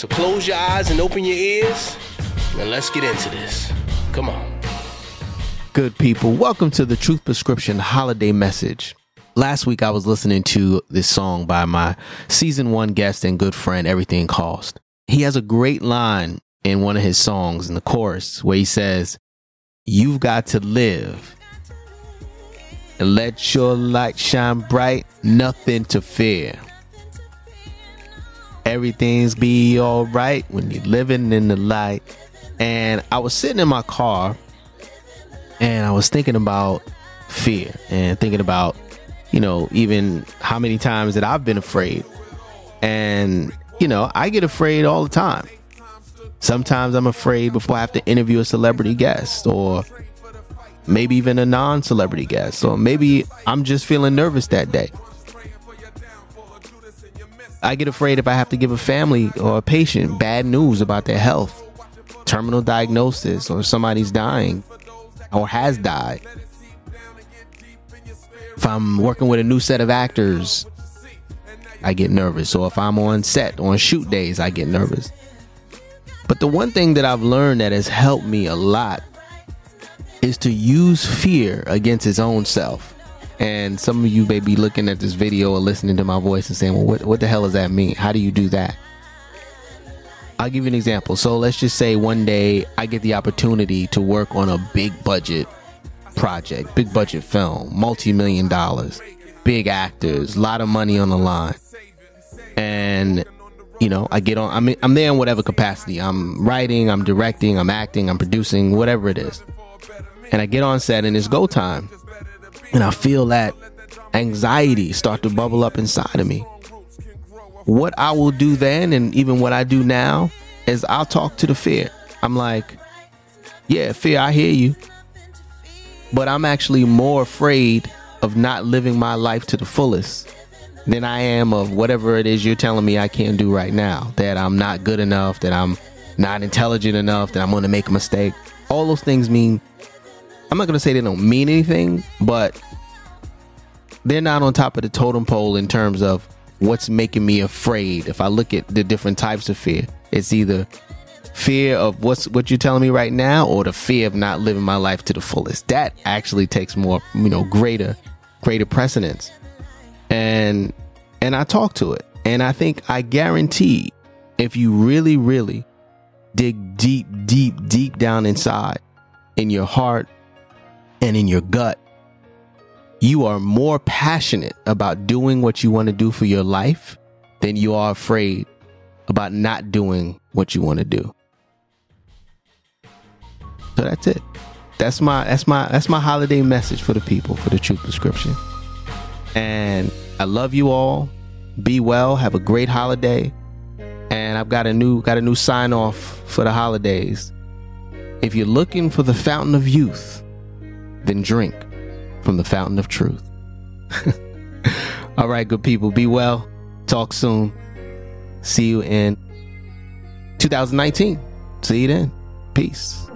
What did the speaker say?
So close your eyes and open your ears, and let's get into this. Come on. Good people, welcome to the Truth Prescription Holiday Message. Last week I was listening to this song by my season one guest and good friend, Everything Cost. He has a great line in one of his songs in the chorus where he says, You've got to live and let your light shine bright, nothing to fear. Everything's be all right when you're living in the light. And I was sitting in my car and I was thinking about fear and thinking about, you know, even how many times that I've been afraid. And, you know, I get afraid all the time. Sometimes I'm afraid before I have to interview a celebrity guest or maybe even a non celebrity guest, or maybe I'm just feeling nervous that day. I get afraid if I have to give a family or a patient bad news about their health, terminal diagnosis, or somebody's dying or has died. If I'm working with a new set of actors, I get nervous. Or if I'm on set on shoot days, I get nervous. But the one thing that I've learned that has helped me a lot is to use fear against his own self. And some of you may be looking at this video or listening to my voice and saying, well, what, what the hell does that mean? How do you do that? I'll give you an example. So let's just say one day I get the opportunity to work on a big budget project, big budget film, multi million dollars, big actors, a lot of money on the line. And you know, I get on I'm I'm there in whatever capacity. I'm writing, I'm directing, I'm acting, I'm producing, whatever it is. And I get on set and it's go time and I feel that anxiety start to bubble up inside of me. What I will do then, and even what I do now, is I'll talk to the fear. I'm like, yeah, fear, I hear you. But I'm actually more afraid of not living my life to the fullest than I am of whatever it is you're telling me I can't do right now. That I'm not good enough, that I'm not intelligent enough, that I'm going to make a mistake. All those things mean I'm not gonna say they don't mean anything, but they're not on top of the totem pole in terms of what's making me afraid. If I look at the different types of fear, it's either fear of what's what you're telling me right now or the fear of not living my life to the fullest. That actually takes more, you know, greater greater precedence. And and I talk to it. And I think I guarantee if you really really dig deep deep deep down inside in your heart and in your gut, you are more passionate about doing what you want to do for your life than you are afraid about not doing what you want to do. So that's it. That's my that's my that's my holiday message for the people for the truth prescription. And I love you all. Be well. Have a great holiday. And I've got a new got a new sign off for the holidays. If you're looking for the fountain of youth, then drink from the fountain of truth. All right, good people, be well. Talk soon. See you in 2019. See you then. Peace.